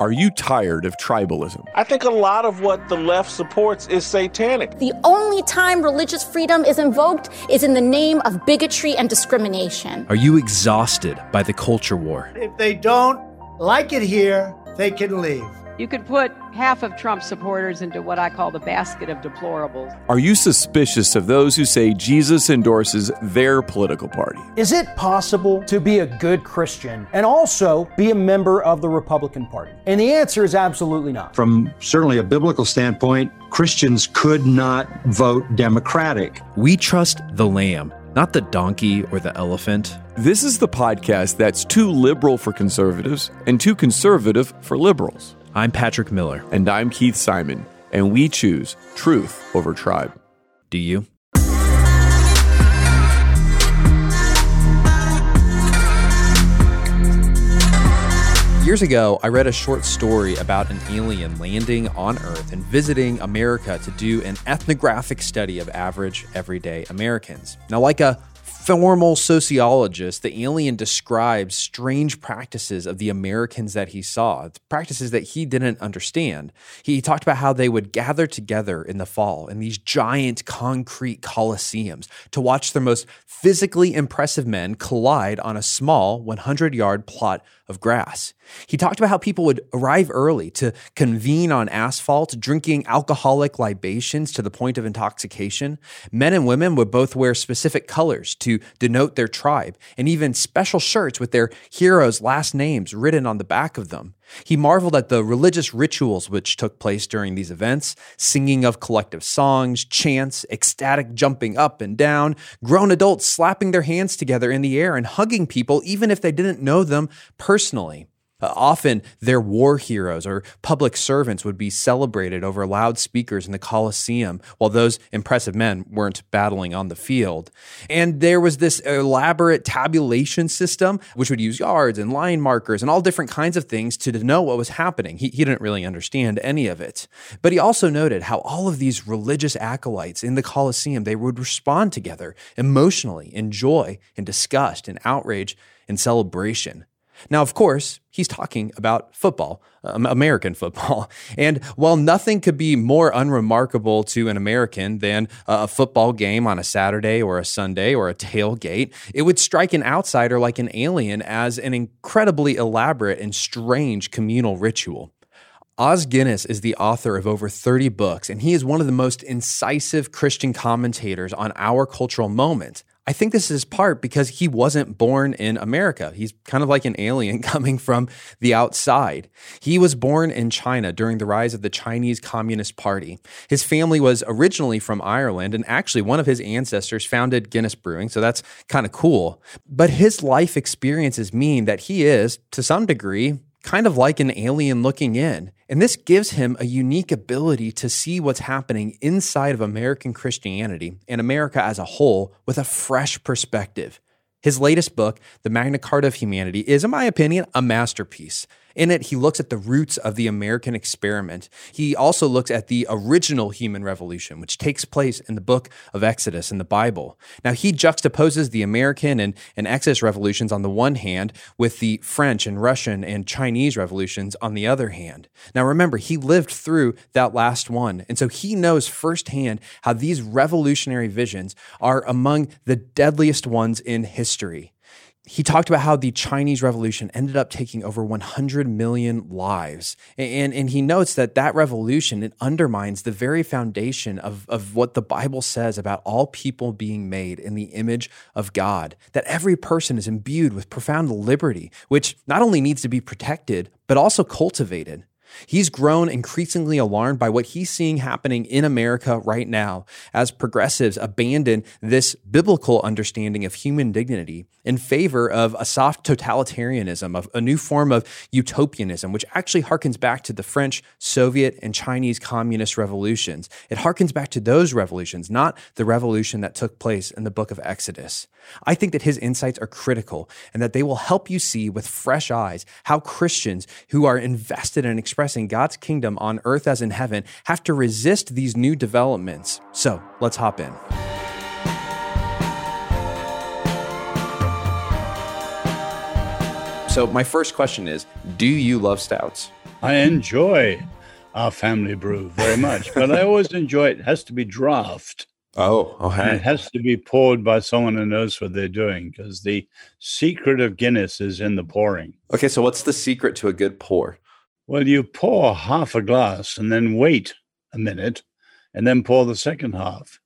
Are you tired of tribalism? I think a lot of what the left supports is satanic. The only time religious freedom is invoked is in the name of bigotry and discrimination. Are you exhausted by the culture war? If they don't like it here, they can leave. You could put half of Trump supporters into what I call the basket of deplorables. Are you suspicious of those who say Jesus endorses their political party? Is it possible to be a good Christian and also be a member of the Republican Party? And the answer is absolutely not. From certainly a biblical standpoint, Christians could not vote Democratic. We trust the Lamb not the donkey or the elephant. This is the podcast that's too liberal for conservatives and too conservative for liberals. I'm Patrick Miller. And I'm Keith Simon. And we choose truth over tribe. Do you? Years ago, I read a short story about an alien landing on Earth and visiting America to do an ethnographic study of average, everyday Americans. Now, like a formal sociologist, the alien describes strange practices of the Americans that he saw, practices that he didn't understand. He talked about how they would gather together in the fall in these giant concrete coliseums to watch their most physically impressive men collide on a small 100 yard plot of grass. He talked about how people would arrive early to convene on asphalt, drinking alcoholic libations to the point of intoxication. Men and women would both wear specific colors to denote their tribe, and even special shirts with their heroes' last names written on the back of them. He marveled at the religious rituals which took place during these events singing of collective songs, chants, ecstatic jumping up and down, grown adults slapping their hands together in the air and hugging people even if they didn't know them personally. Uh, often, their war heroes or public servants would be celebrated over loudspeakers in the Colosseum while those impressive men weren't battling on the field. And there was this elaborate tabulation system, which would use yards and line markers and all different kinds of things to know what was happening. He, he didn't really understand any of it. But he also noted how all of these religious acolytes in the Colosseum, they would respond together emotionally in joy, in disgust, in outrage, in celebration. Now, of course, he's talking about football, um, American football. And while nothing could be more unremarkable to an American than a football game on a Saturday or a Sunday or a tailgate, it would strike an outsider like an alien as an incredibly elaborate and strange communal ritual. Os Guinness is the author of over 30 books, and he is one of the most incisive Christian commentators on our cultural moment. I think this is part because he wasn't born in America. He's kind of like an alien coming from the outside. He was born in China during the rise of the Chinese Communist Party. His family was originally from Ireland, and actually, one of his ancestors founded Guinness Brewing, so that's kind of cool. But his life experiences mean that he is, to some degree, kind of like an alien looking in. And this gives him a unique ability to see what's happening inside of American Christianity and America as a whole with a fresh perspective. His latest book, The Magna Carta of Humanity, is, in my opinion, a masterpiece. In it, he looks at the roots of the American experiment. He also looks at the original human revolution, which takes place in the book of Exodus in the Bible. Now, he juxtaposes the American and, and Exodus revolutions on the one hand with the French and Russian and Chinese revolutions on the other hand. Now, remember, he lived through that last one. And so he knows firsthand how these revolutionary visions are among the deadliest ones in history he talked about how the Chinese Revolution ended up taking over 100 million lives. And, and he notes that that revolution, it undermines the very foundation of, of what the Bible says about all people being made in the image of God, that every person is imbued with profound liberty, which not only needs to be protected, but also cultivated. He's grown increasingly alarmed by what he's seeing happening in America right now as progressives abandon this biblical understanding of human dignity in favor of a soft totalitarianism, of a new form of utopianism, which actually harkens back to the French, Soviet, and Chinese communist revolutions. It harkens back to those revolutions, not the revolution that took place in the book of Exodus. I think that his insights are critical and that they will help you see with fresh eyes how Christians who are invested in expressing God's kingdom on earth as in heaven have to resist these new developments. So let's hop in. So, my first question is Do you love stouts? I enjoy our family brew very much, but I always enjoy it. It has to be draft. Oh, And. It has to be poured by someone who knows what they're doing because the secret of Guinness is in the pouring. Okay, so what's the secret to a good pour? Well, you pour half a glass and then wait a minute and then pour the second half.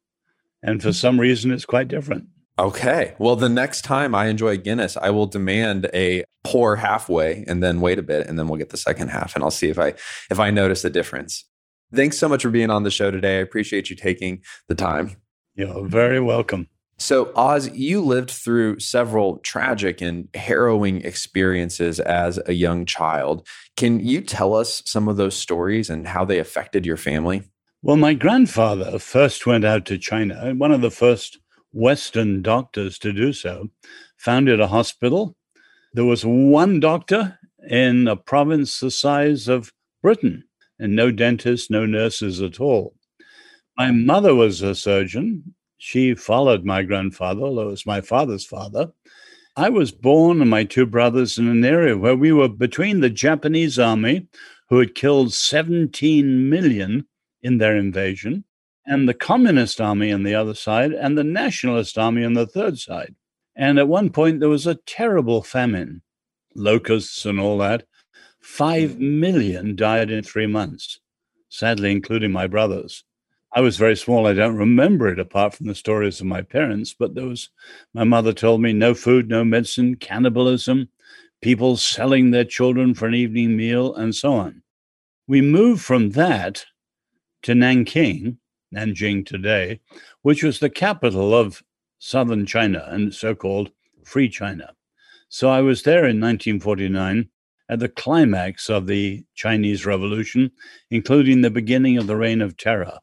And for some reason, it's quite different. Okay. Well, the next time I enjoy Guinness, I will demand a pour halfway and then wait a bit and then we'll get the second half and I'll see if I if I notice a difference. Thanks so much for being on the show today. I appreciate you taking the time. You're very welcome. So, Os, you lived through several tragic and harrowing experiences as a young child. Can you tell us some of those stories and how they affected your family? Well, my grandfather first went out to China, one of the first Western doctors to do so, founded a hospital. There was one doctor in a province the size of Britain, and no dentists, no nurses at all. My mother was a surgeon. She followed my grandfather, although it was my father's father. I was born and my two brothers in an area where we were between the Japanese army, who had killed 17 million in their invasion, and the Communist Army on the other side, and the Nationalist Army on the third side. And at one point, there was a terrible famine, locusts and all that. Five hmm. million died in three months, sadly, including my brothers. I was very small. I don't remember it apart from the stories of my parents, but there was, my mother told me, no food, no medicine, cannibalism, people selling their children for an evening meal, and so on. We moved from that to Nanking, Nanjing today, which was the capital of southern China and so called Free China. So I was there in 1949 at the climax of the Chinese Revolution, including the beginning of the Reign of Terror.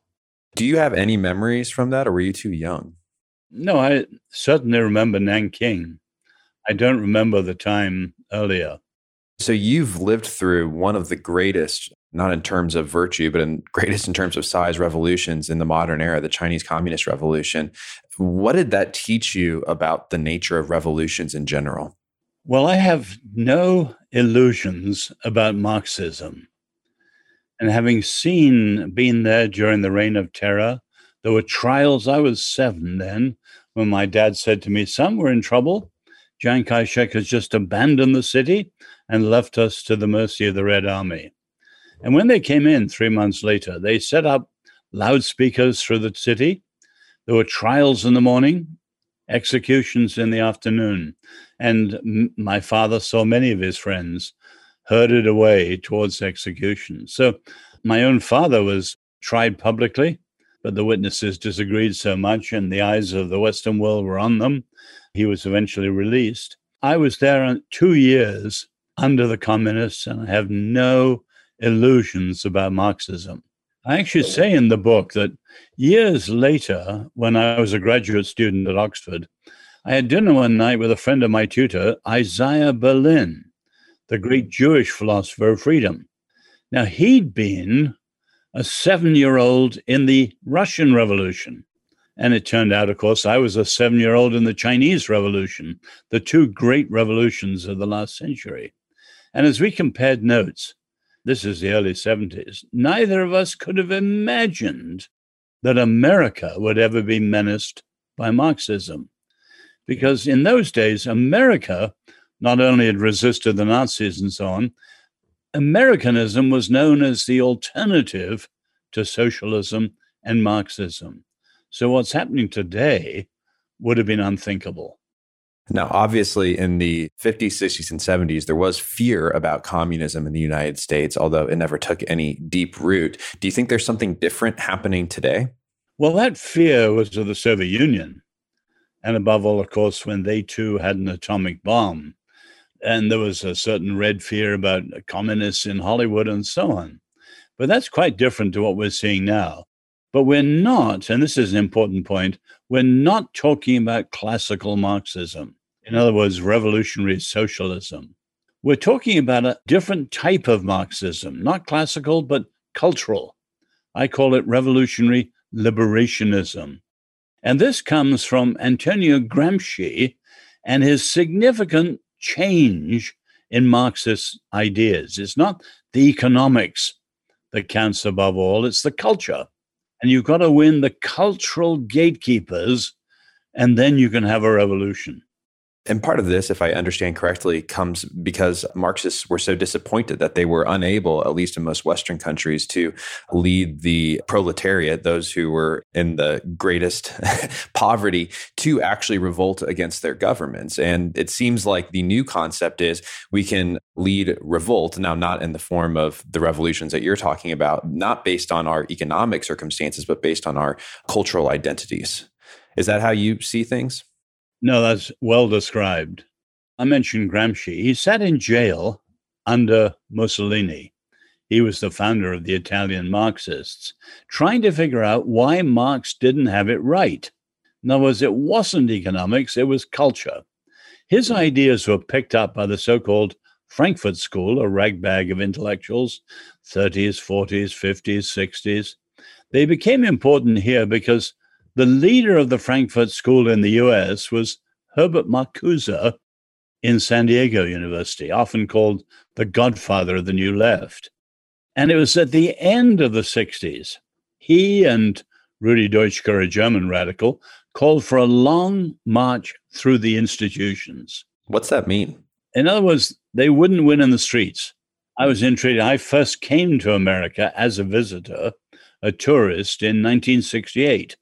Do you have any memories from that or were you too young? No, I certainly remember Nanking. I don't remember the time earlier. So you've lived through one of the greatest, not in terms of virtue, but in greatest in terms of size revolutions in the modern era, the Chinese Communist Revolution. What did that teach you about the nature of revolutions in general? Well, I have no illusions about Marxism. And having seen, been there during the reign of terror, there were trials. I was seven then when my dad said to me, Son, we're in trouble. Chiang Kai shek has just abandoned the city and left us to the mercy of the Red Army. And when they came in three months later, they set up loudspeakers through the city. There were trials in the morning, executions in the afternoon. And m- my father saw many of his friends herded away towards execution. So my own father was tried publicly, but the witnesses disagreed so much, and the eyes of the Western world were on them. He was eventually released. I was there two years under the communists, and I have no illusions about Marxism. I actually say in the book that years later, when I was a graduate student at Oxford, I had dinner one night with a friend of my tutor, Isaiah Berlin, the great Jewish philosopher of freedom. Now, he'd been a seven year old in the Russian Revolution. And it turned out, of course, I was a seven year old in the Chinese Revolution, the two great revolutions of the last century. And as we compared notes, this is the early 70s, neither of us could have imagined that America would ever be menaced by Marxism. Because in those days, America not only had resisted the Nazis and so on, Americanism was known as the alternative to socialism and Marxism. So what's happening today would have been unthinkable. Now, obviously, in the 50s, 60s, and 70s, there was fear about communism in the United States, although it never took any deep root. Do you think there's something different happening today? Well, that fear was of the Soviet Union. And above all, of course, when they too had an atomic bomb. And there was a certain red fear about communists in Hollywood and so on. But that's quite different to what we're seeing now. But we're not, and this is an important point, we're not talking about classical Marxism. In other words, revolutionary socialism. We're talking about a different type of Marxism, not classical, but cultural. I call it revolutionary liberationism. And this comes from Antonio Gramsci and his significant change in Marxist ideas. It's not the economics that counts above all, it's the culture. And you've got to win the cultural gatekeepers, and then you can have a revolution. And part of this, if I understand correctly, comes because Marxists were so disappointed that they were unable, at least in most Western countries, to lead the proletariat, those who were in the greatest poverty, to actually revolt against their governments. And it seems like the new concept is we can lead revolt, now not in the form of the revolutions that you're talking about, not based on our economic circumstances, but based on our cultural identities. Is that how you see things? No, that's well described. I mentioned Gramsci. He sat in jail under Mussolini. He was the founder of the Italian Marxists, trying to figure out why Marx didn't have it right. In other words, it wasn't economics, it was culture. His ideas were picked up by the so called Frankfurt School, a ragbag of intellectuals, 30s, 40s, 50s, 60s. They became important here because the leader of the Frankfurt School in the US was Herbert Marcuse in San Diego University, often called the godfather of the New Left. And it was at the end of the 60s, he and Rudi Dutschke, a German radical, called for a long march through the institutions. What's that mean? In other words, they wouldn't win in the streets. I was intrigued. I first came to America as a visitor, a tourist, in 1968.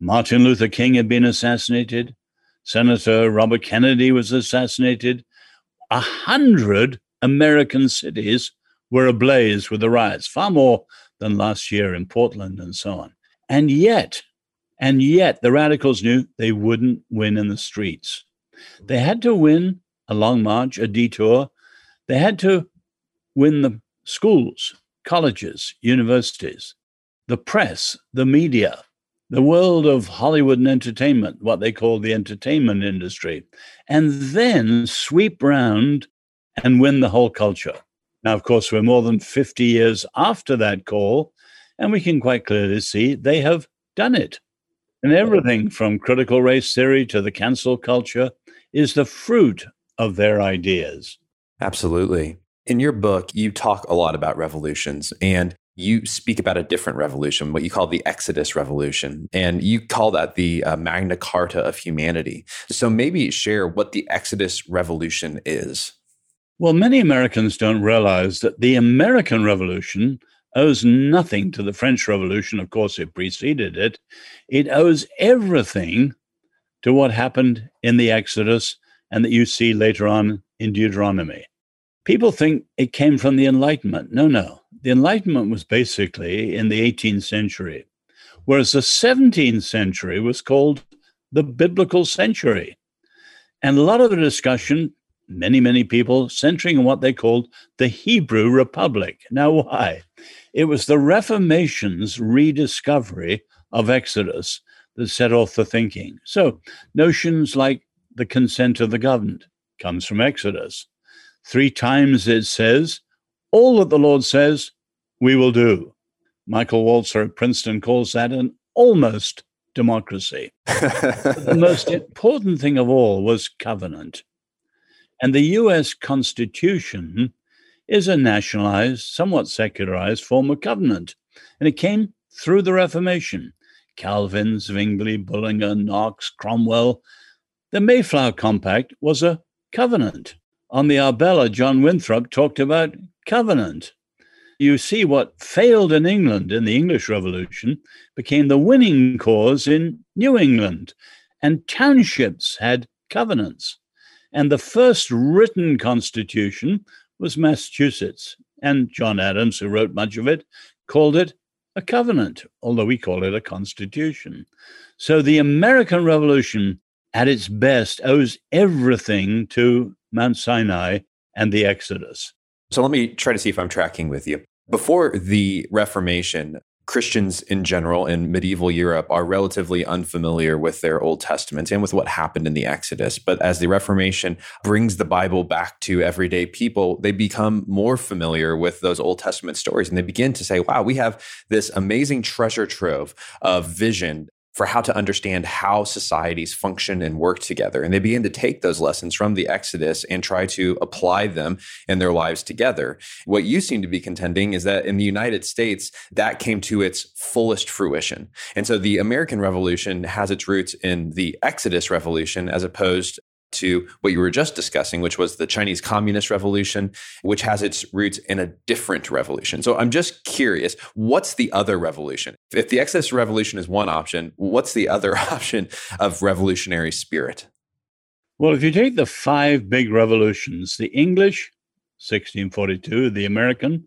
Martin Luther King had been assassinated. Senator Robert Kennedy was assassinated. A hundred American cities were ablaze with the riots, far more than last year in Portland and so on. And yet, and yet, the radicals knew they wouldn't win in the streets. They had to win a long march, a detour. They had to win the schools, colleges, universities, the press, the media, the world of Hollywood and entertainment, what they call the entertainment industry, and then sweep round and win the whole culture. Now, of course, we're more than 50 years after that call, and we can quite clearly see they have done it. And everything from critical race theory to the cancel culture is the fruit of their ideas. Absolutely. In your book, you talk a lot about revolutions, and you speak about a different revolution, what you call the Exodus Revolution, and you call that the uh, Magna Carta of humanity. So maybe share what the Exodus Revolution is. Well, many Americans don't realize that the American Revolution owes nothing to the French Revolution. Of course, it preceded it. It owes everything to what happened in the Exodus and that you see later on in Deuteronomy. People think it came from the Enlightenment. No, no the Enlightenment was basically in the 18th century, whereas the 17th century was called the biblical century. And a lot of the discussion, many, many people centering on what they called the Hebrew Republic. Now, why? It was the Reformation's rediscovery of Exodus that set off the thinking. So, notions like the consent of the governed comes from Exodus. Three times it says, all that the Lord says, we will do. Michael Walzer at Princeton calls that an almost democracy. the most important thing of all was covenant. And the US Constitution is a nationalized, somewhat secularized form of covenant. And it came through the Reformation. Calvin, Zwingli, Bullinger, Knox, Cromwell. The Mayflower Compact was a covenant. On the Arbella, John Winthrop talked about covenant. You see, what failed in England in the English Revolution became the winning cause in New England, and townships had covenants. And the first written constitution was Massachusetts. And John Adams, who wrote much of it, called it a covenant, although we call it a constitution. So the American Revolution, at its best, owes everything to Mount Sinai and the Exodus. So let me try to see if I'm tracking with you. Before the Reformation, Christians in general in medieval Europe are relatively unfamiliar with their Old Testament and with what happened in the Exodus. But as the Reformation brings the Bible back to everyday people, they become more familiar with those Old Testament stories and they begin to say, wow, we have this amazing treasure trove of vision for how to understand how societies function and work together. And they began to take those lessons from the Exodus and try to apply them in their lives together. What you seem to be contending is that in the United States, that came to its fullest fruition. And so the American Revolution has its roots in the Exodus Revolution as opposed to what you were just discussing, which was the Chinese Communist Revolution, which has its roots in a different revolution. So I'm just curious, what's the other revolution? If the Exodus Revolution is one option, what's the other option of revolutionary spirit? Well, if you take the five big revolutions, the English, 1642, the American,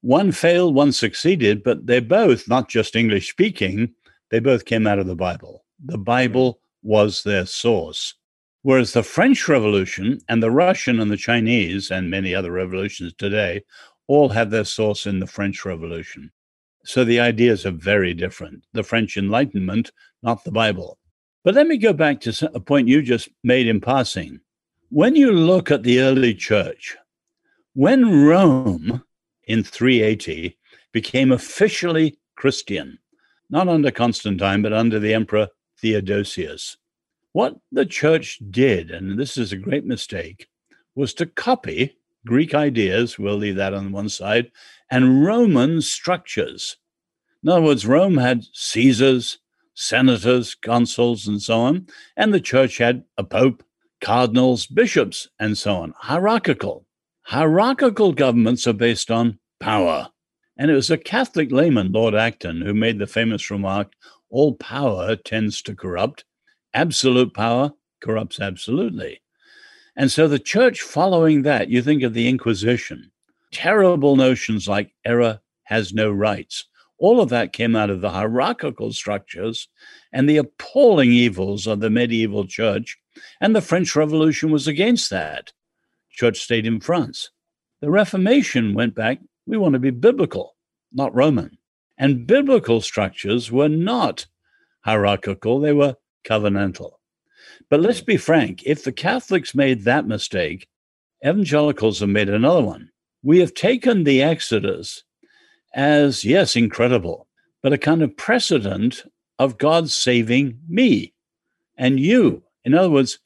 one failed, one succeeded, but they both, not just English speaking, they both came out of the Bible. The Bible hmm. was their source. Whereas the French Revolution and the Russian and the Chinese and many other revolutions today all have their source in the French Revolution. So the ideas are very different. The French Enlightenment, not the Bible. But let me go back to a point you just made in passing. When you look at the early church, when Rome in 380 became officially Christian, not under Constantine, but under the Emperor Theodosius, what the church did, and this is a great mistake, was to copy Greek ideas, we'll leave that on one side, and Roman structures. In other words, Rome had Caesars, senators, consuls, and so on, and the church had a pope, cardinals, bishops, and so on. Hierarchical. Hierarchical governments are based on power. And it was a Catholic layman, Lord Acton, who made the famous remark all power tends to corrupt, absolute power corrupts absolutely. And so the church following that, you think of the Inquisition, terrible notions like error has no rights. All of that came out of the hierarchical structures and the appalling evils of the medieval church. And the French Revolution was against that. Church stayed in France. The Reformation went back, we want to be biblical, not Roman. And biblical structures were not hierarchical, they were covenantal. But let's be frank if the Catholics made that mistake, evangelicals have made another one. We have taken the Exodus as, yes, incredible, but a kind of precedent of God saving me and you. In other words,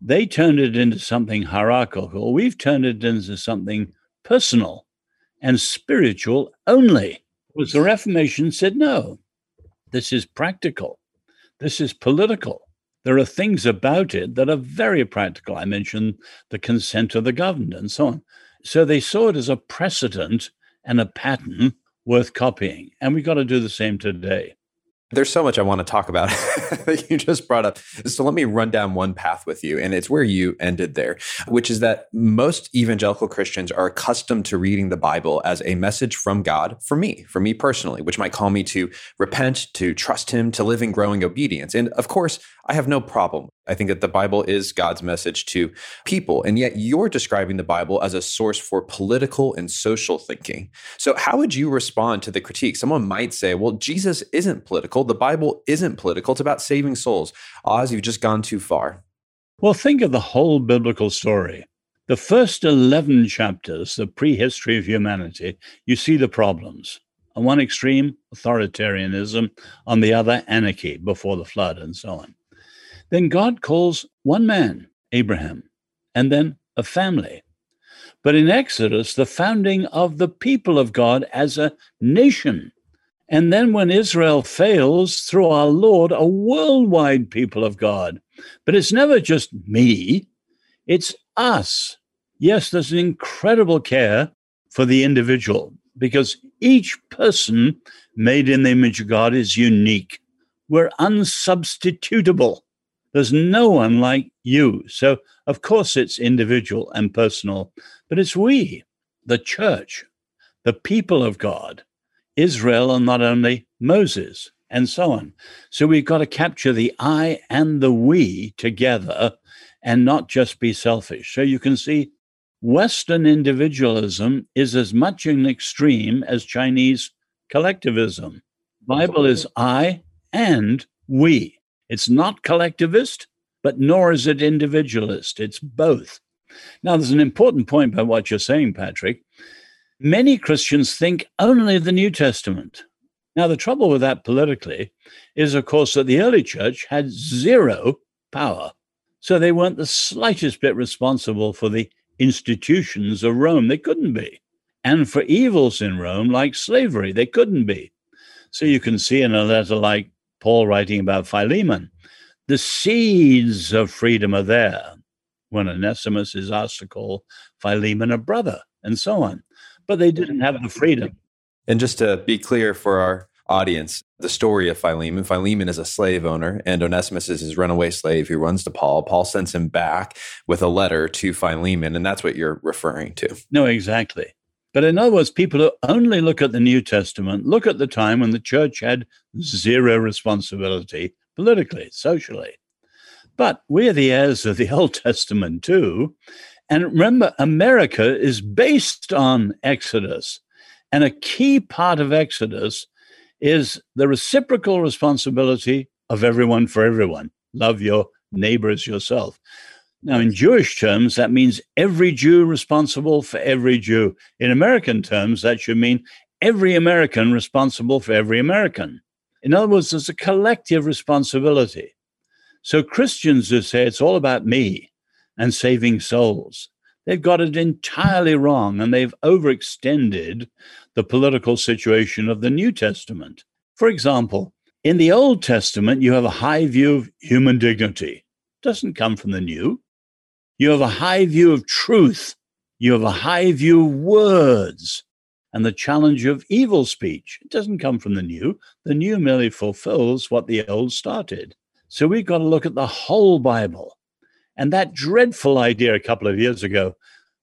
they turned it into something hierarchical. We've turned it into something personal and spiritual only. Was the Reformation said, no, this is practical. This is political. There are things about it that are very practical. I mentioned the consent of the governed and so on. So they saw it as a precedent and a pattern worth copying. And we've got to do the same today. There's so much I want to talk about that you just brought up. So let me run down one path with you. And it's where you ended there, which is that most evangelical Christians are accustomed to reading the Bible as a message from God for me, for me personally, which might call me to repent, to trust Him, to live in growing obedience. And of course, I have no problem. I think that the Bible is God's message to people. And yet you're describing the Bible as a source for political and social thinking. So, how would you respond to the critique? Someone might say, well, Jesus isn't political. The Bible isn't political. It's about saving souls. Os, you've just gone too far. Well, think of the whole biblical story. The first 11 chapters, the prehistory of humanity, you see the problems. On one extreme, authoritarianism, on the other, anarchy before the flood, and so on. Then God calls one man, Abraham, and then a family. But in Exodus, the founding of the people of God as a nation. And then when Israel fails, through our Lord, a worldwide people of God. But it's never just me, it's us. Yes, there's an incredible care for the individual because each person made in the image of God is unique. We're unsubstitutable. There's no one like you. So, of course, it's individual and personal, but it's we, the church, the people of God, Israel, and not only Moses, and so on. So, we've got to capture the I and the we together and not just be selfish. So, you can see Western individualism is as much an extreme as Chinese collectivism. Bible is I and we. It's not collectivist, but nor is it individualist. It's both. Now, there's an important point by what you're saying, Patrick. Many Christians think only of the New Testament. Now, the trouble with that politically is, of course, that the early church had zero power. So they weren't the slightest bit responsible for the institutions of Rome. They couldn't be. And for evils in Rome, like slavery, they couldn't be. So you can see in a letter like Paul writing about Philemon, the seeds of freedom are there when Onesimus is asked to call Philemon a brother and so on. But they didn't have the freedom. And just to be clear for our audience, the story of Philemon Philemon is a slave owner, and Onesimus is his runaway slave who runs to Paul. Paul sends him back with a letter to Philemon, and that's what you're referring to. No, exactly. But in other words, people who only look at the New Testament look at the time when the church had zero responsibility politically, socially. But we're the heirs of the Old Testament too. And remember, America is based on Exodus. And a key part of Exodus is the reciprocal responsibility of everyone for everyone. Love your neighbor as yourself. Now, in Jewish terms, that means every Jew responsible for every Jew. In American terms, that should mean every American responsible for every American. In other words, there's a collective responsibility. So Christians who say it's all about me and saving souls, they've got it entirely wrong and they've overextended the political situation of the New Testament. For example, in the Old Testament, you have a high view of human dignity. It doesn't come from the New. You have a high view of truth. You have a high view of words and the challenge of evil speech. It doesn't come from the new. The new merely fulfills what the old started. So we've got to look at the whole Bible. And that dreadful idea a couple of years ago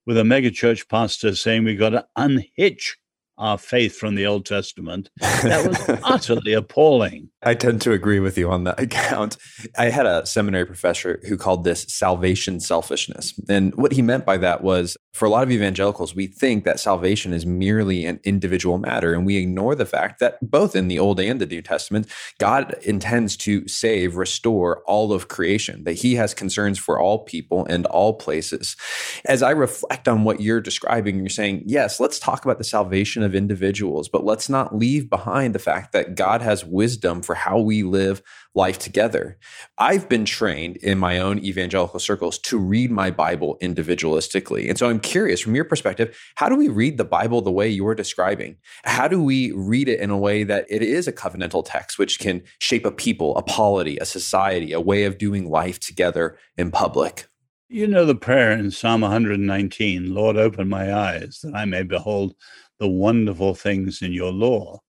with a megachurch pastor saying we've got to unhitch our faith from the Old Testament. That was utterly appalling. I tend to agree with you on that account. I had a seminary professor who called this salvation selfishness. And what he meant by that was for a lot of evangelicals, we think that salvation is merely an individual matter. And we ignore the fact that both in the Old and the New Testament, God intends to save, restore all of creation, that he has concerns for all people and all places. As I reflect on what you're describing, you're saying, yes, let's talk about the salvation of individuals, but let's not leave behind the fact that God has wisdom for how we live life together. I've been trained in my own evangelical circles to read my Bible individualistically. And so I'm curious from your perspective, how do we read the Bible the way you're describing? How do we read it in a way that it is a covenantal text, which can shape a people, a polity, a society, a way of doing life together in public? You know the prayer in Psalm 119 Lord, open my eyes that I may behold the wonderful things in your law.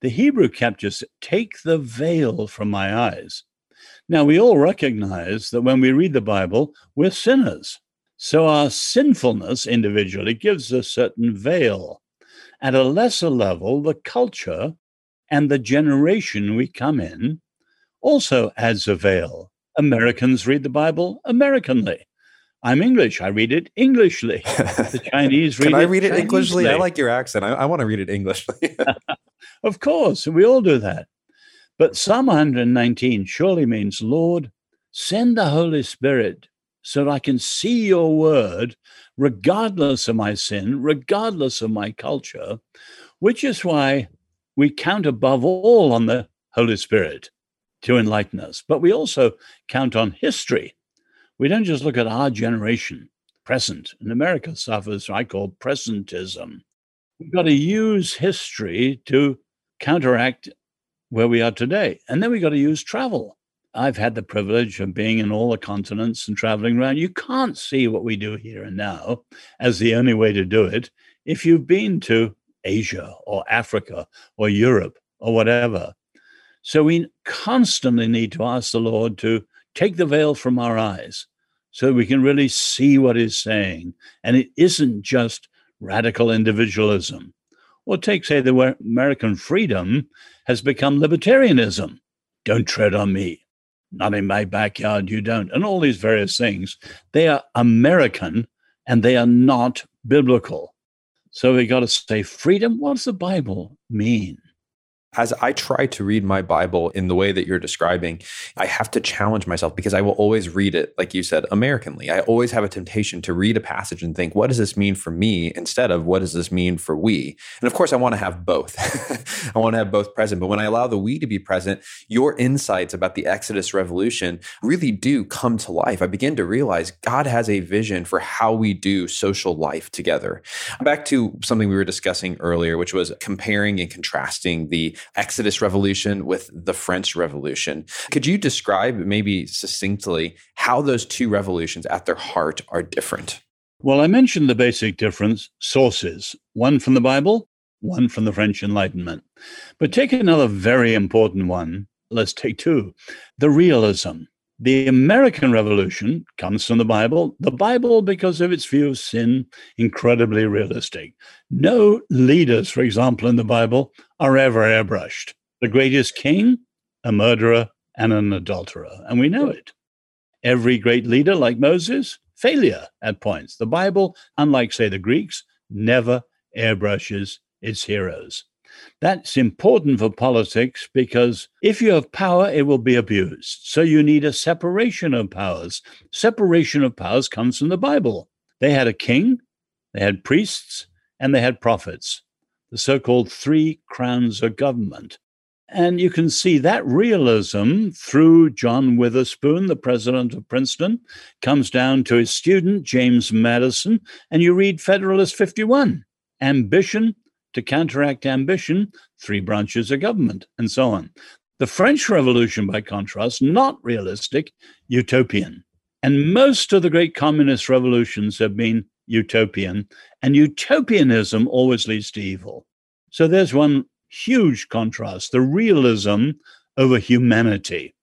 The Hebrew just take the veil from my eyes. Now, we all recognize that when we read the Bible, we're sinners. So our sinfulness individually gives a certain veil. At a lesser level, the culture and the generation we come in also adds a veil. Americans read the Bible Americanly. I'm English. I read it Englishly. The Chinese read Can I read it Englishly? I like your accent. I, I want to read it Englishly. Of course, we all do that. But Psalm 119 surely means, Lord, send the Holy Spirit so that I can see your word, regardless of my sin, regardless of my culture, which is why we count above all on the Holy Spirit to enlighten us. But we also count on history. We don't just look at our generation, present. And America suffers, what I call presentism. We've got to use history to counteract where we are today. And then we've got to use travel. I've had the privilege of being in all the continents and traveling around. You can't see what we do here and now as the only way to do it if you've been to Asia or Africa or Europe or whatever. So we constantly need to ask the Lord to take the veil from our eyes so we can really see what he's saying. And it isn't just radical individualism. Or take, say, the American freedom has become libertarianism. Don't tread on me. Not in my backyard, you don't. And all these various things. They are American and they are not biblical. So we've got to say, freedom, what does the Bible mean? As I try to read my Bible in the way that you're describing, I have to challenge myself because I will always read it, like you said, Americanly. I always have a temptation to read a passage and think, what does this mean for me instead of what does this mean for we? And of course, I want to have both. I want to have both present. But when I allow the we to be present, your insights about the Exodus revolution really do come to life. I begin to realize God has a vision for how we do social life together. Back to something we were discussing earlier, which was comparing and contrasting the Exodus Revolution with the French Revolution. Could you describe, maybe succinctly, how those two revolutions at their heart are different? Well, I mentioned the basic difference sources one from the Bible, one from the French Enlightenment. But take another very important one. Let's take two the realism. The American Revolution comes from the Bible. The Bible, because of its view of sin, incredibly realistic. No leaders, for example, in the Bible are ever airbrushed. The greatest king, a murderer, and an adulterer. And we know it. Every great leader, like Moses, failure at points. The Bible, unlike, say, the Greeks, never airbrushes its heroes. That's important for politics because if you have power, it will be abused. So you need a separation of powers. Separation of powers comes from the Bible. They had a king, they had priests, and they had prophets, the so called three crowns of government. And you can see that realism through John Witherspoon, the president of Princeton, comes down to his student, James Madison, and you read Federalist 51 ambition to counteract ambition, three branches of government, and so on. The French Revolution, by contrast, not realistic, utopian. And most of the great communist revolutions have been utopian, and utopianism always leads to evil. So there's one huge contrast the realism over humanity.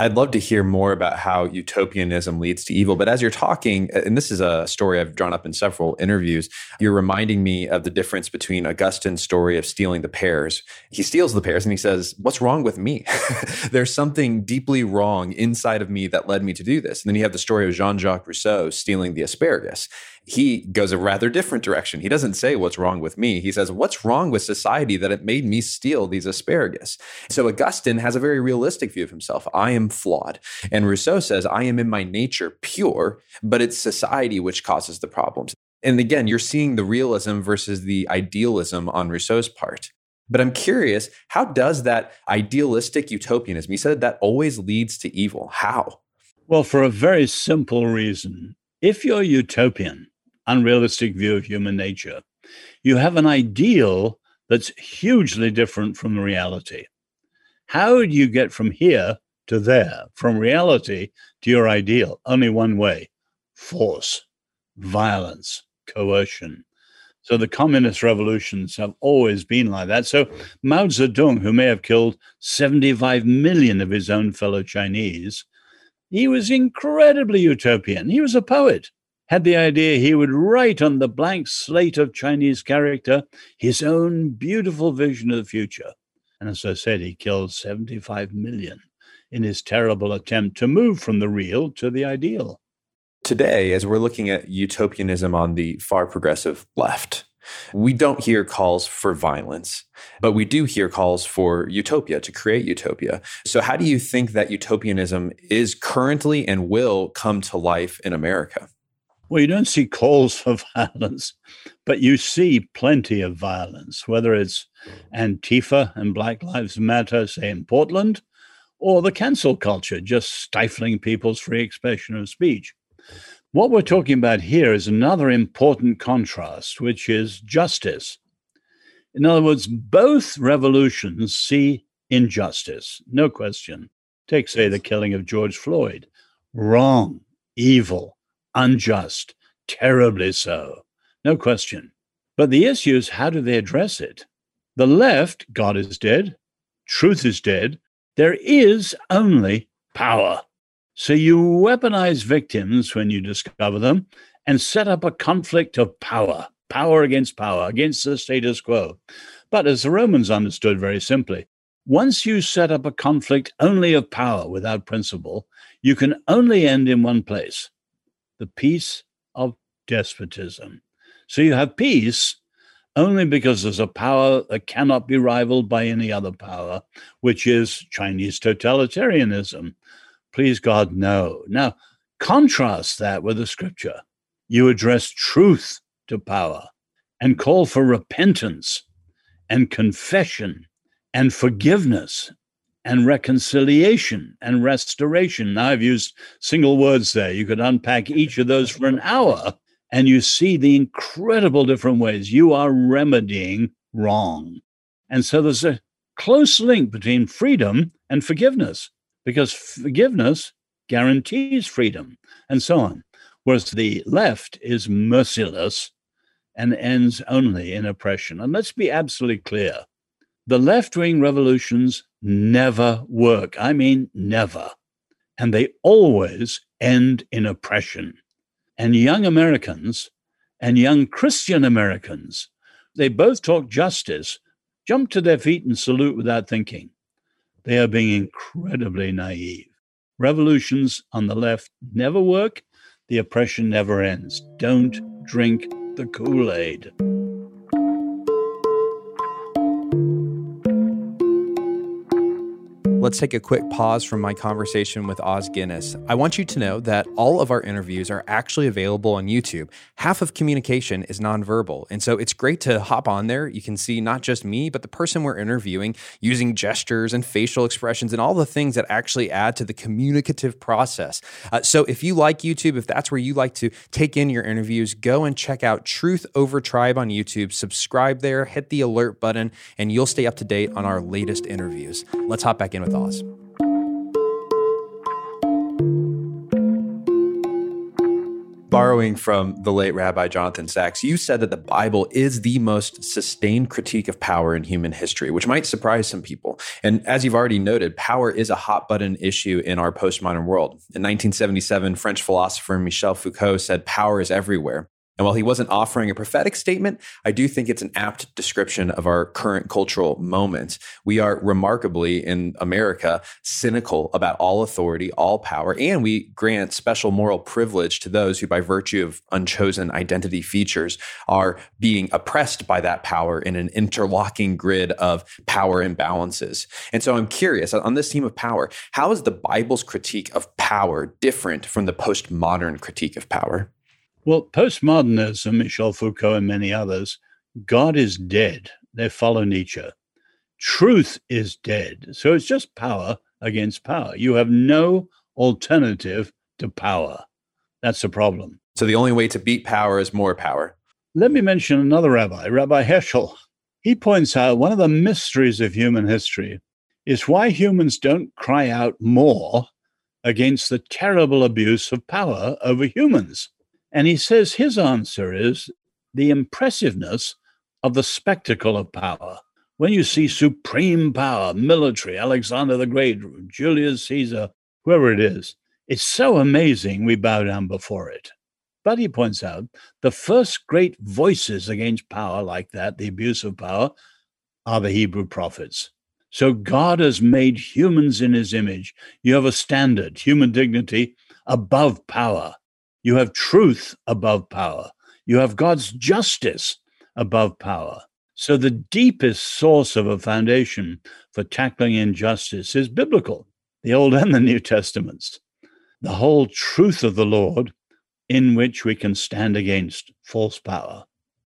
I'd love to hear more about how utopianism leads to evil. But as you're talking, and this is a story I've drawn up in several interviews, you're reminding me of the difference between Augustine's story of stealing the pears. He steals the pears and he says, What's wrong with me? There's something deeply wrong inside of me that led me to do this. And then you have the story of Jean Jacques Rousseau stealing the asparagus he goes a rather different direction. He doesn't say what's wrong with me. He says, What's wrong with society that it made me steal these asparagus? So Augustine has a very realistic view of himself. I am flawed. And Rousseau says, I am in my nature pure, but it's society which causes the problems. And again, you're seeing the realism versus the idealism on Rousseau's part. But I'm curious, how does that idealistic utopianism, you said that always leads to evil. How? Well, for a very simple reason. If you're utopian, unrealistic view of human nature. You have an ideal that's hugely different from reality. How do you get from here to there, from reality to your ideal? Only one way force, violence, coercion. So the communist revolutions have always been like that. So Mao Zedong, who may have killed 75 million of his own fellow Chinese, he was incredibly utopian. He was a poet had the idea he would write on the blank slate of Chinese character his own beautiful vision of the future. And as I said, he killed 75 million in his terrible attempt to move from the real to the ideal. Today, as we're looking at utopianism on the far progressive left, we don't hear calls for violence, but we do hear calls for utopia, to create utopia. So, how do you think that utopianism is currently and will come to life in America? Well, you don't see calls for violence, but you see plenty of violence, whether it's Antifa and Black Lives Matter, say in Portland, or the cancel culture, just stifling people's free expression of speech. What we're talking about here is another important contrast, which is justice. In other words, both revolutions see injustice, no question. Take, say, the killing of George Floyd. Wrong, evil, unjust, terribly so, no question. But the issue is how do they address it? The left, God is dead, truth is dead, there is only power. So you weaponize victims when you discover them and set up a conflict of power, power against power, against the status quo. But as the Romans understood very simply, once you set up a conflict only of power without principle, you can only end in one place the peace of despotism. So you have peace only because there's a power that cannot be rivaled by any other power, which is Chinese totalitarianism. Please God, no. Now, contrast that with the scripture. You address truth to power and call for repentance and confession and forgiveness and reconciliation and restoration. Now, I've used single words there. You could unpack each of those for an hour, and you see the incredible different ways you are remedying wrong. And so there's a close link between freedom and forgiveness, because forgiveness guarantees freedom, and so on. Whereas the left is merciless and ends only in oppression. And let's be absolutely clear the left wing revolutions never work. I mean, never. And they always end in oppression. And young Americans and young Christian Americans, they both talk justice, jump to their feet and salute without thinking. They are being incredibly naive. Revolutions on the left never work. The oppression never ends. Don't drink the Kool Aid. Let's take a quick pause from my conversation with Os Guinness. I want you to know that all of our interviews are actually available on YouTube. Half of communication is nonverbal. And so it's great to hop on there. You can see not just me, but the person we're interviewing using gestures and facial expressions and all the things that actually add to the communicative process. Uh, so if you like YouTube, if that's where you like to take in your interviews, go and check out Truth Over Tribe on YouTube. Subscribe there, hit the alert button, and you'll stay up to date on our latest interviews. Let's hop back in with Os. Borrowing from the late Rabbi Jonathan Sacks, you said that the Bible is the most sustained critique of power in human history, which might surprise some people. And as you've already noted, power is a hot button issue in our postmodern world. In 1977, French philosopher Michel Foucault said, Power is everywhere. And while he wasn't offering a prophetic statement, I do think it's an apt description of our current cultural moment. We are remarkably in America cynical about all authority, all power, and we grant special moral privilege to those who, by virtue of unchosen identity features, are being oppressed by that power in an interlocking grid of power imbalances. And so I'm curious on this theme of power, how is the Bible's critique of power different from the postmodern critique of power? Well, postmodernism, Michel Foucault and many others, God is dead. They follow Nietzsche. Truth is dead. So it's just power against power. You have no alternative to power. That's the problem. So the only way to beat power is more power. Let me mention another rabbi, Rabbi Heschel. He points out one of the mysteries of human history is why humans don't cry out more against the terrible abuse of power over humans. And he says his answer is the impressiveness of the spectacle of power. When you see supreme power, military, Alexander the Great, Julius Caesar, whoever it is, it's so amazing we bow down before it. But he points out the first great voices against power like that, the abuse of power, are the Hebrew prophets. So God has made humans in his image. You have a standard, human dignity above power. You have truth above power. You have God's justice above power. So, the deepest source of a foundation for tackling injustice is biblical, the Old and the New Testaments. The whole truth of the Lord in which we can stand against false power.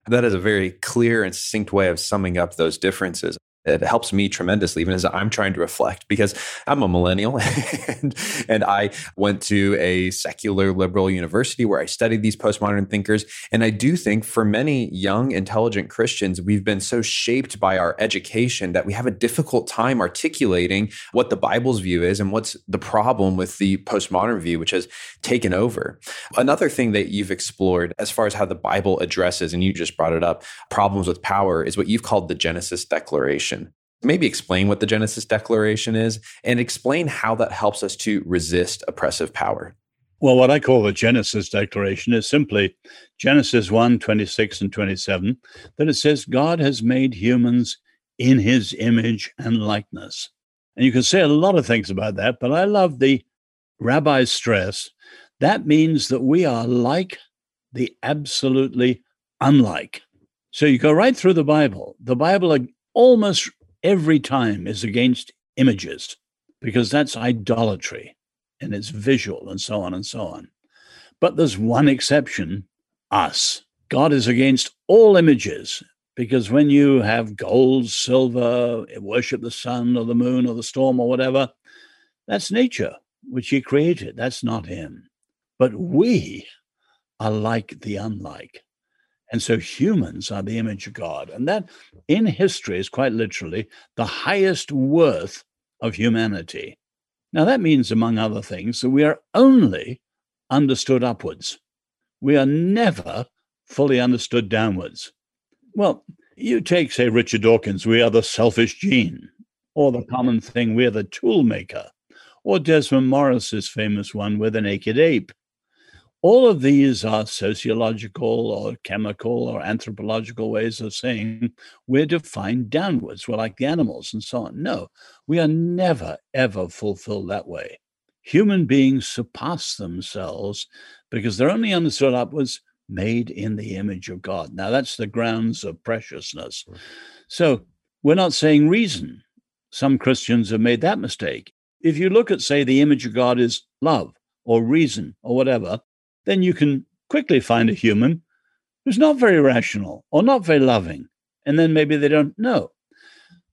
That is a very clear and succinct way of summing up those differences it helps me tremendously even as i'm trying to reflect because i'm a millennial and, and i went to a secular liberal university where i studied these postmodern thinkers. And i do think for many young intelligent christians we've been so shaped by our education that we have a difficult time articulating what the bible's view is and what's the problem with the postmodern view which has taken over. Another thing that you've explored as far as how the bible addresses and you just brought it up problems with power is what you've called the genesis declaration Maybe explain what the Genesis Declaration is and explain how that helps us to resist oppressive power. Well, what I call the Genesis Declaration is simply Genesis 1 26 and 27, that it says, God has made humans in his image and likeness. And you can say a lot of things about that, but I love the rabbi's stress. That means that we are like the absolutely unlike. So you go right through the Bible. The Bible almost every time is against images because that's idolatry and it's visual and so on and so on. But there's one exception us. God is against all images because when you have gold, silver, worship the sun or the moon or the storm or whatever, that's nature, which He created. That's not Him. But we are like the unlike. And so humans are the image of God. And that in history is quite literally the highest worth of humanity. Now, that means, among other things, that we are only understood upwards. We are never fully understood downwards. Well, you take, say, Richard Dawkins, we are the selfish gene, or the common thing, we're the tool maker, or Desmond Morris's famous one, we're the naked ape. All of these are sociological or chemical or anthropological ways of saying we're defined downwards. We're like the animals and so on. No, we are never, ever fulfilled that way. Human beings surpass themselves because they're only understood upwards, made in the image of God. Now, that's the grounds of preciousness. So, we're not saying reason. Some Christians have made that mistake. If you look at, say, the image of God is love or reason or whatever, then you can quickly find a human who's not very rational or not very loving. And then maybe they don't know.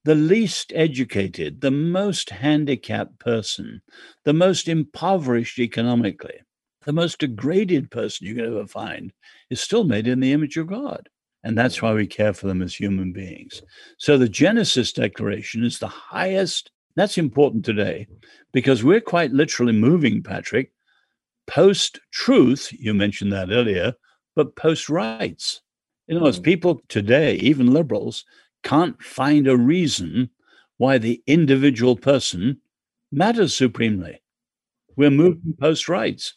The least educated, the most handicapped person, the most impoverished economically, the most degraded person you can ever find is still made in the image of God. And that's why we care for them as human beings. So the Genesis Declaration is the highest. That's important today because we're quite literally moving, Patrick, post truth, you mentioned that earlier, but post rights. In other words, mm. people today, even liberals, can't find a reason why the individual person matters supremely. We're moving post rights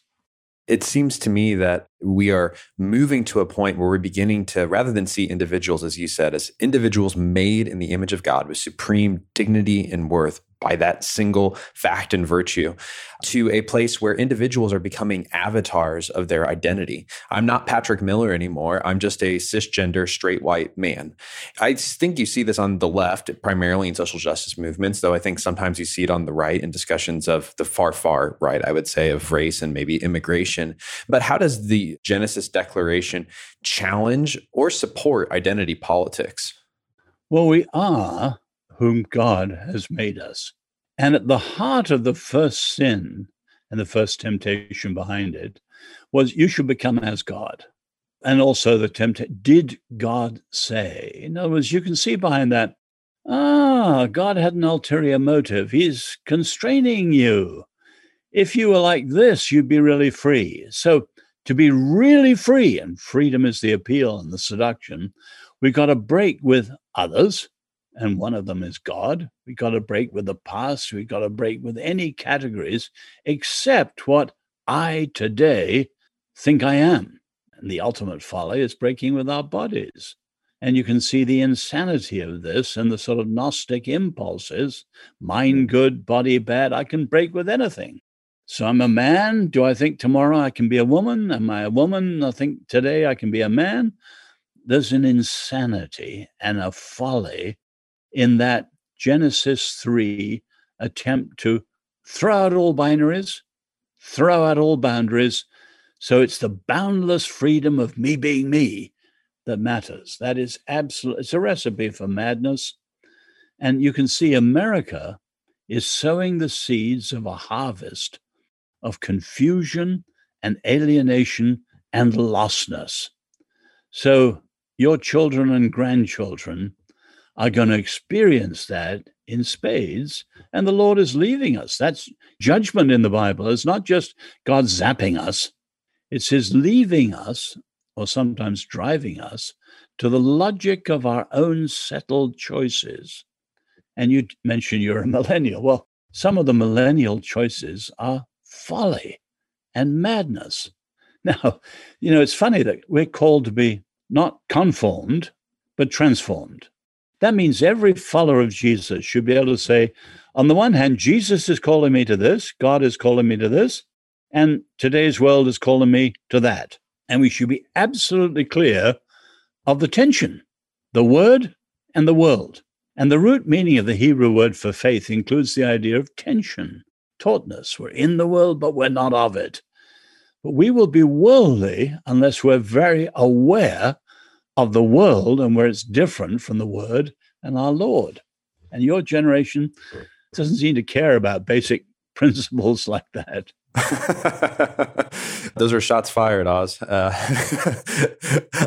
it seems to me that we are moving to a point where we're beginning to, rather than see individuals, as you said, as individuals made in the image of God with supreme dignity and worth, by that single fact and virtue to a place where individuals are becoming avatars of their identity. I'm not Patrick Miller anymore. I'm just a cisgender straight white man. I think you see this on the left, primarily in social justice movements, though I think sometimes you see it on the right in discussions of the far, far right, I would say, of race and maybe immigration. But how does the Genesis Declaration challenge or support identity politics? Well, we are whom God has made us. And at the heart of the first sin and the first temptation behind it was you should become as God. And also the temptation, did God say? In other words, you can see behind that, ah, God had an ulterior motive. He's constraining you. If you were like this, you'd be really free. So to be really free, and freedom is the appeal and the seduction, we've got to break with others and one of them is God. We've got to break with the past. We've got to break with any categories except what I today think I am. And the ultimate folly is breaking with our bodies. And you can see the insanity of this and the sort of Gnostic impulses mind good, body bad. I can break with anything. So I'm a man. Do I think tomorrow I can be a woman? Am I a woman? I think today I can be a man. There's an insanity and a folly in that Genesis 3 attempt to throw out all binaries, throw out all boundaries. So it's the boundless freedom of me being me that matters. That is absolute. It's a recipe for madness. And you can see America is sowing the seeds of a harvest of confusion and alienation and lostness. So your children and grandchildren are going to experience that in spades, and the Lord is leaving us. That's judgment in the Bible. It's not just God zapping us, it's His leaving us, or sometimes driving us, to the logic of our own settled choices. And you mentioned you're a millennial. Well, some of the millennial choices are folly and madness. Now, you know, it's funny that we're called to be not conformed, but transformed. That means every follower of Jesus should be able to say, on the one hand, Jesus is calling me to this, God is calling me to this, and today's world is calling me to that. And we should be absolutely clear of the tension the word and the world. And the root meaning of the Hebrew word for faith includes the idea of tension, tautness. We're in the world, but we're not of it. But we will be worldly unless we're very aware of the world and where it's different from the word and our Lord. And your generation doesn't seem to care about basic principles like that. Those are shots fired, Os. Uh,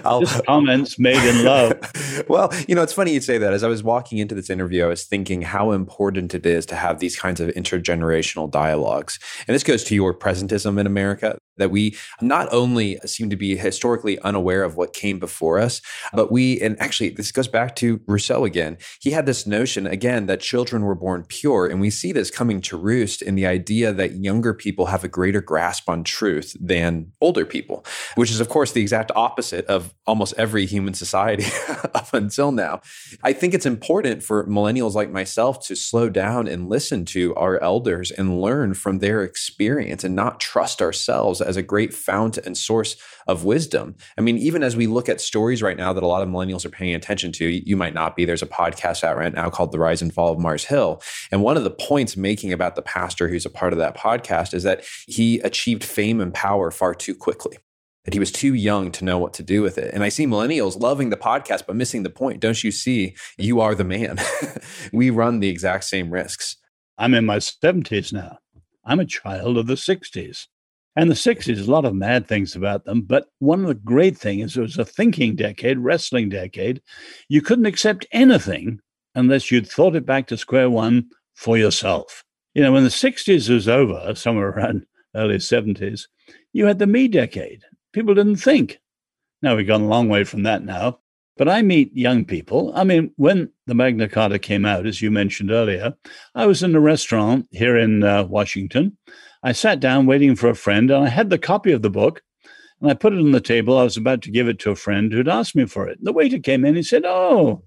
Just comments made in love. well, you know, it's funny you say that. As I was walking into this interview, I was thinking how important it is to have these kinds of intergenerational dialogues. And this goes to your presentism in America that we not only seem to be historically unaware of what came before us, but we, and actually, this goes back to Rousseau again. He had this notion, again, that children were born pure. And we see this coming to roost in the idea that younger people have a greater grasp on truth than older people, which is, of course, the exact opposite of almost every human society up until now. I think it's important for millennials like myself to slow down and listen to our elders and learn from their experience and not trust ourselves as a great fount and source of wisdom. I mean, even as we look at stories right now that a lot of millennials are paying attention to, you might not be. There's a podcast out right now called The Rise and Fall of Mars Hill. And one of the points making about the pastor who's a part of that podcast is that he achieved fame and power far too quickly that he was too young to know what to do with it. And I see millennials loving the podcast, but missing the point. Don't you see? You are the man. we run the exact same risks. I'm in my 70s now. I'm a child of the 60s. And the 60s, a lot of mad things about them. But one of the great things it was a thinking decade, wrestling decade. You couldn't accept anything unless you'd thought it back to square one for yourself. You know, when the 60s was over, somewhere around early 70s, you had the me decade. People didn't think. Now we've gone a long way from that now. But I meet young people. I mean, when the Magna Carta came out, as you mentioned earlier, I was in a restaurant here in uh, Washington I sat down waiting for a friend and I had the copy of the book and I put it on the table. I was about to give it to a friend who'd asked me for it. The waiter came in. He said, Oh,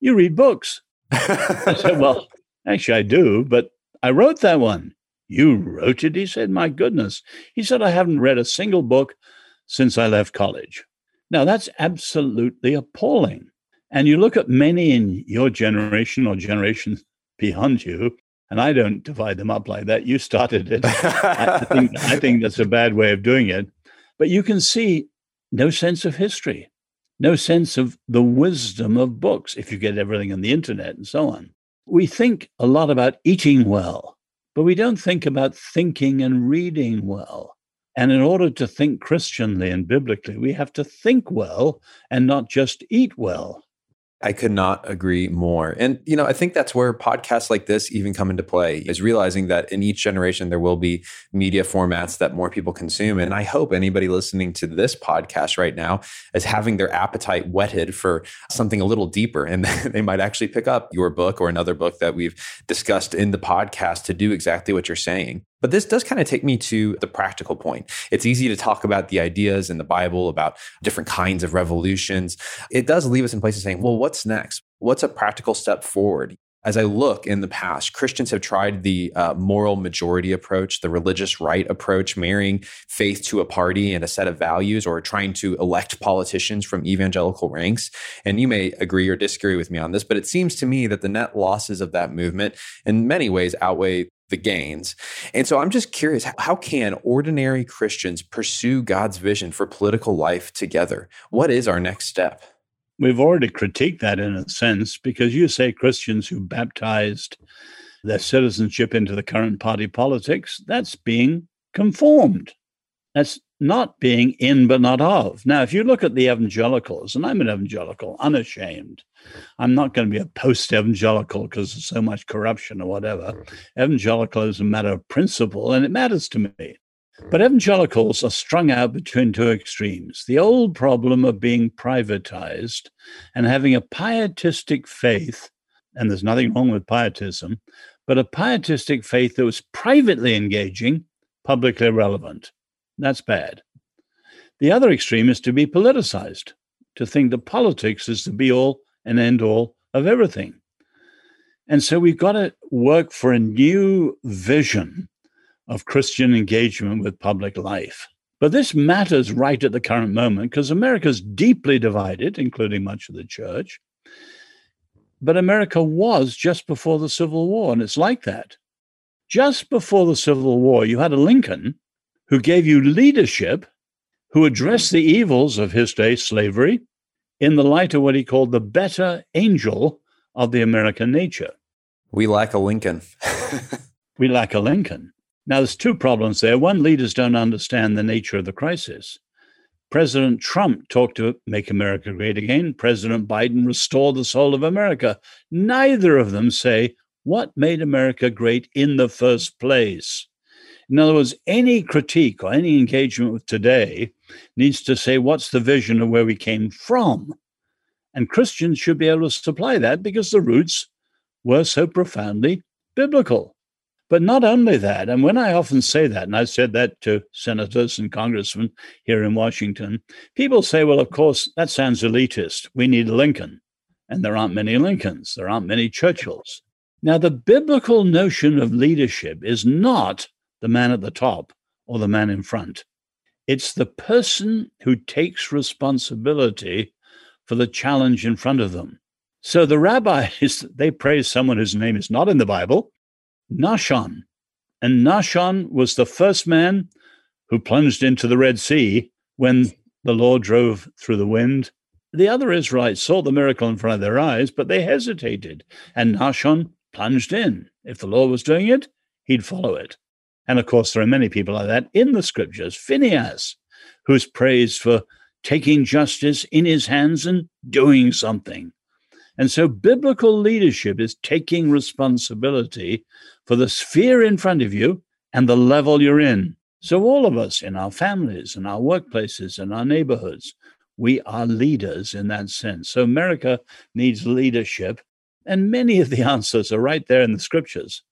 you read books. I said, Well, actually, I do, but I wrote that one. You wrote it? He said, My goodness. He said, I haven't read a single book since I left college. Now, that's absolutely appalling. And you look at many in your generation or generations beyond you, and I don't divide them up like that. You started it. I, think, I think that's a bad way of doing it. But you can see no sense of history, no sense of the wisdom of books if you get everything on the internet and so on. We think a lot about eating well, but we don't think about thinking and reading well. And in order to think Christianly and biblically, we have to think well and not just eat well. I could not agree more. And, you know, I think that's where podcasts like this even come into play is realizing that in each generation, there will be media formats that more people consume. And I hope anybody listening to this podcast right now is having their appetite whetted for something a little deeper. And they might actually pick up your book or another book that we've discussed in the podcast to do exactly what you're saying. But this does kind of take me to the practical point. It's easy to talk about the ideas in the Bible about different kinds of revolutions. It does leave us in places saying, well, what's next? What's a practical step forward? As I look in the past, Christians have tried the uh, moral majority approach, the religious right approach, marrying faith to a party and a set of values, or trying to elect politicians from evangelical ranks. And you may agree or disagree with me on this, but it seems to me that the net losses of that movement in many ways outweigh the gains. And so I'm just curious how can ordinary Christians pursue God's vision for political life together? What is our next step? We've already critiqued that in a sense because you say Christians who baptized their citizenship into the current party politics, that's being conformed. That's not being in but not of. Now, if you look at the evangelicals, and I'm an evangelical, unashamed, I'm not going to be a post evangelical because there's so much corruption or whatever. Evangelical is a matter of principle, and it matters to me. But evangelicals are strung out between two extremes the old problem of being privatized and having a pietistic faith, and there's nothing wrong with pietism, but a pietistic faith that was privately engaging, publicly irrelevant. That's bad. The other extreme is to be politicized, to think that politics is the be all and end all of everything. And so we've got to work for a new vision of Christian engagement with public life. But this matters right at the current moment because America is deeply divided, including much of the church. But America was just before the Civil War, and it's like that. Just before the Civil War, you had a Lincoln who gave you leadership, who addressed mm. the evils of his day, slavery, in the light of what he called the better angel of the American nature. We lack a Lincoln. we lack a Lincoln. Now, there's two problems there. One, leaders don't understand the nature of the crisis. President Trump talked to make America great again. President Biden restore the soul of America. Neither of them say what made America great in the first place. In other words, any critique or any engagement with today needs to say what's the vision of where we came from. And Christians should be able to supply that because the roots were so profoundly biblical. But not only that, and when I often say that, and I've said that to senators and congressmen here in Washington, people say, well, of course, that sounds elitist. We need Lincoln. And there aren't many Lincolns, there aren't many Churchills. Now, the biblical notion of leadership is not the man at the top or the man in front. It's the person who takes responsibility for the challenge in front of them. So the rabbis, they praise someone whose name is not in the Bible, Nahshon. And Nahshon was the first man who plunged into the Red Sea when the Lord drove through the wind. The other Israelites saw the miracle in front of their eyes, but they hesitated. And Nahshon plunged in. If the Lord was doing it, he'd follow it. And of course, there are many people like that in the scriptures. Phineas, who's praised for taking justice in his hands and doing something. And so biblical leadership is taking responsibility for the sphere in front of you and the level you're in. So, all of us in our families, in our workplaces, in our neighborhoods, we are leaders in that sense. So, America needs leadership. And many of the answers are right there in the scriptures.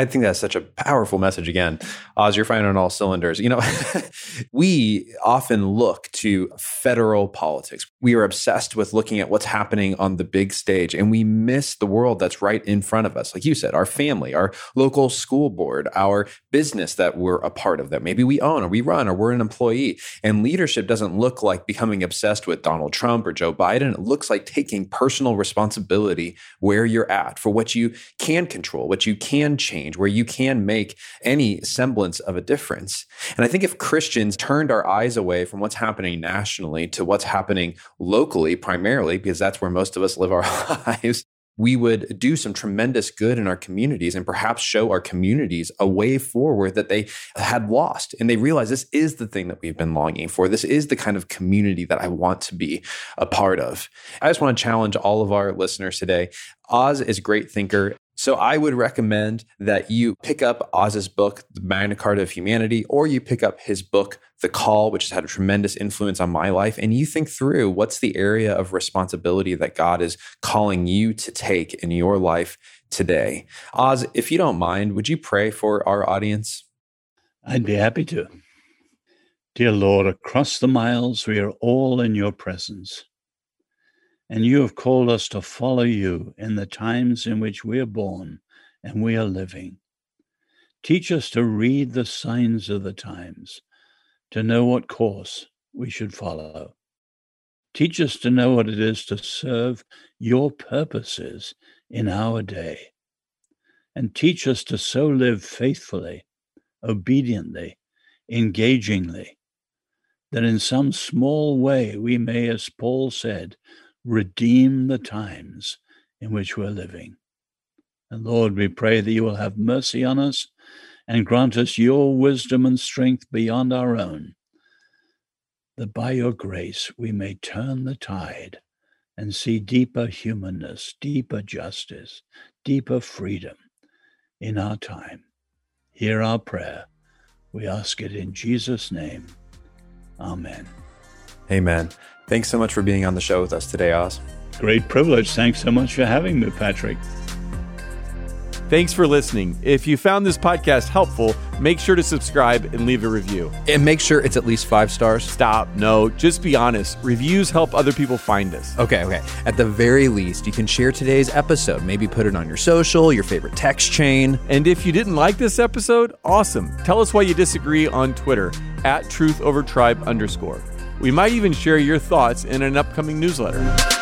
I think that's such a powerful message again. Os, you're firing on all cylinders. You know, we often look to federal politics. We are obsessed with looking at what's happening on the big stage and we miss the world that's right in front of us. Like you said, our family, our local school board, our business that we're a part of that maybe we own or we run or we're an employee. And leadership doesn't look like becoming obsessed with Donald Trump or Joe Biden. It looks like taking personal responsibility where you're at for what you can control, what you can change change, where you can make any semblance of a difference. And I think if Christians turned our eyes away from what's happening nationally to what's happening locally, primarily, because that's where most of us live our lives, we would do some tremendous good in our communities and perhaps show our communities a way forward that they had lost. And they realize this is the thing that we've been longing for. This is the kind of community that I want to be a part of. I just want to challenge all of our listeners today. Os is a great thinker. So I would recommend that you pick up Os's book, The Magna Carta of Humanity, or you pick up his book, The Call, which has had a tremendous influence on my life, and you think through what's the area of responsibility that God is calling you to take in your life today. Os, if you don't mind, would you pray for our audience? I'd be happy to. Dear Lord, across the miles, we are all in your presence. And you have called us to follow you in the times in which we are born and we are living. Teach us to read the signs of the times, to know what course we should follow. Teach us to know what it is to serve your purposes in our day. And teach us to so live faithfully, obediently, engagingly, that in some small way we may, as Paul said, redeem the times in which we're living. And Lord, we pray that you will have mercy on us and grant us your wisdom and strength beyond our own, that by your grace we may turn the tide and see deeper humanness, deeper justice, deeper freedom in our time. Hear our prayer. We ask it in Jesus' name. Amen. Amen. Thanks so much for being on the show with us today, Os. Great privilege. Thanks so much for having me, Patrick. Thanks for listening. If you found this podcast helpful, make sure to subscribe and leave a review. And make sure it's at least five stars. Stop. No, just be honest. Reviews help other people find us. Okay, okay. At the very least, you can share today's episode. Maybe put it on your social, your favorite text chain. And if you didn't like this episode, awesome. Tell us why you disagree on Twitter at truthovertribe underscore. We might even share your thoughts in an upcoming newsletter.